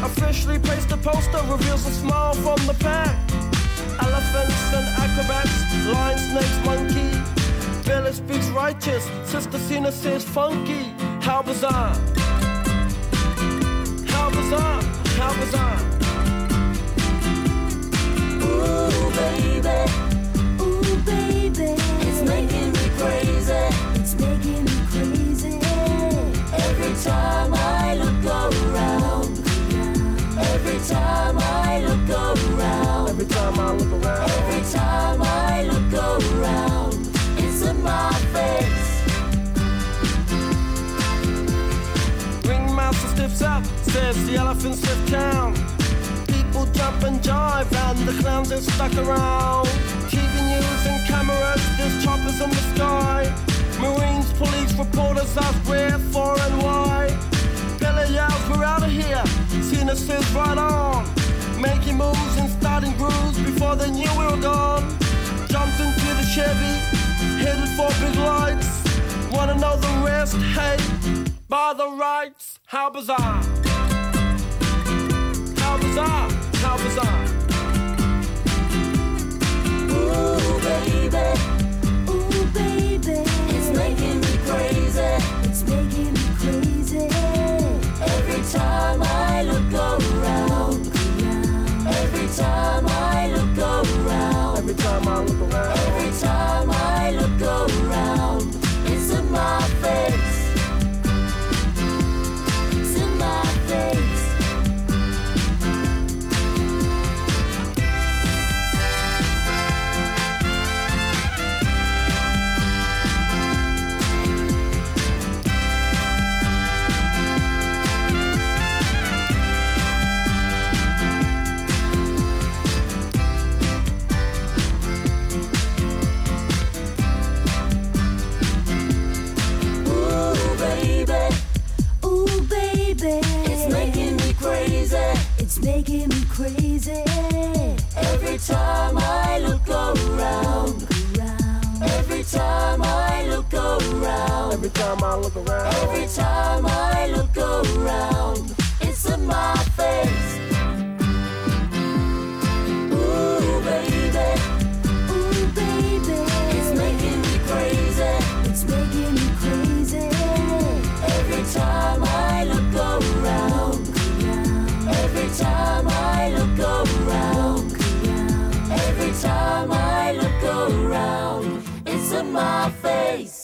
Officially placed a poster reveals a smile from the pack. Elephants and acrobats, lion, snakes, monkey. Billy speaks righteous, Sister Cena says funky. How bizarre! How bizarre! How bizarre! Ooh, baby. Ooh, baby. It's making me crazy. It's making me crazy. Every time I look around. Every time I look around. Every time I look around. Ringmaster stiffs up, says the elephants lift town. People jump and jive, and the clowns are stuck around. TV news and cameras, there's choppers in the sky. Marines, police, reporters ask where, for, and why. Billy yells, we're out of here. Cena says, right on. Making moves and starting grooves before they knew we were gone. Jumped into the Chevy, headed for big lights. Wanna know the rest? Hey, by the rights, how bizarre! How bizarre! How bizarre! Ooh, baby. Ooh, baby. It's making me crazy. It's making me crazy. Every time I look around. Every time I look around. Every time I look around. Time I look around. Every time I look around. Every time I look around. Every time I look around. It's in my face. Ooh, baby. Ooh, baby. It's making me crazy. It's making me crazy. Every time I look around. Every time I my face.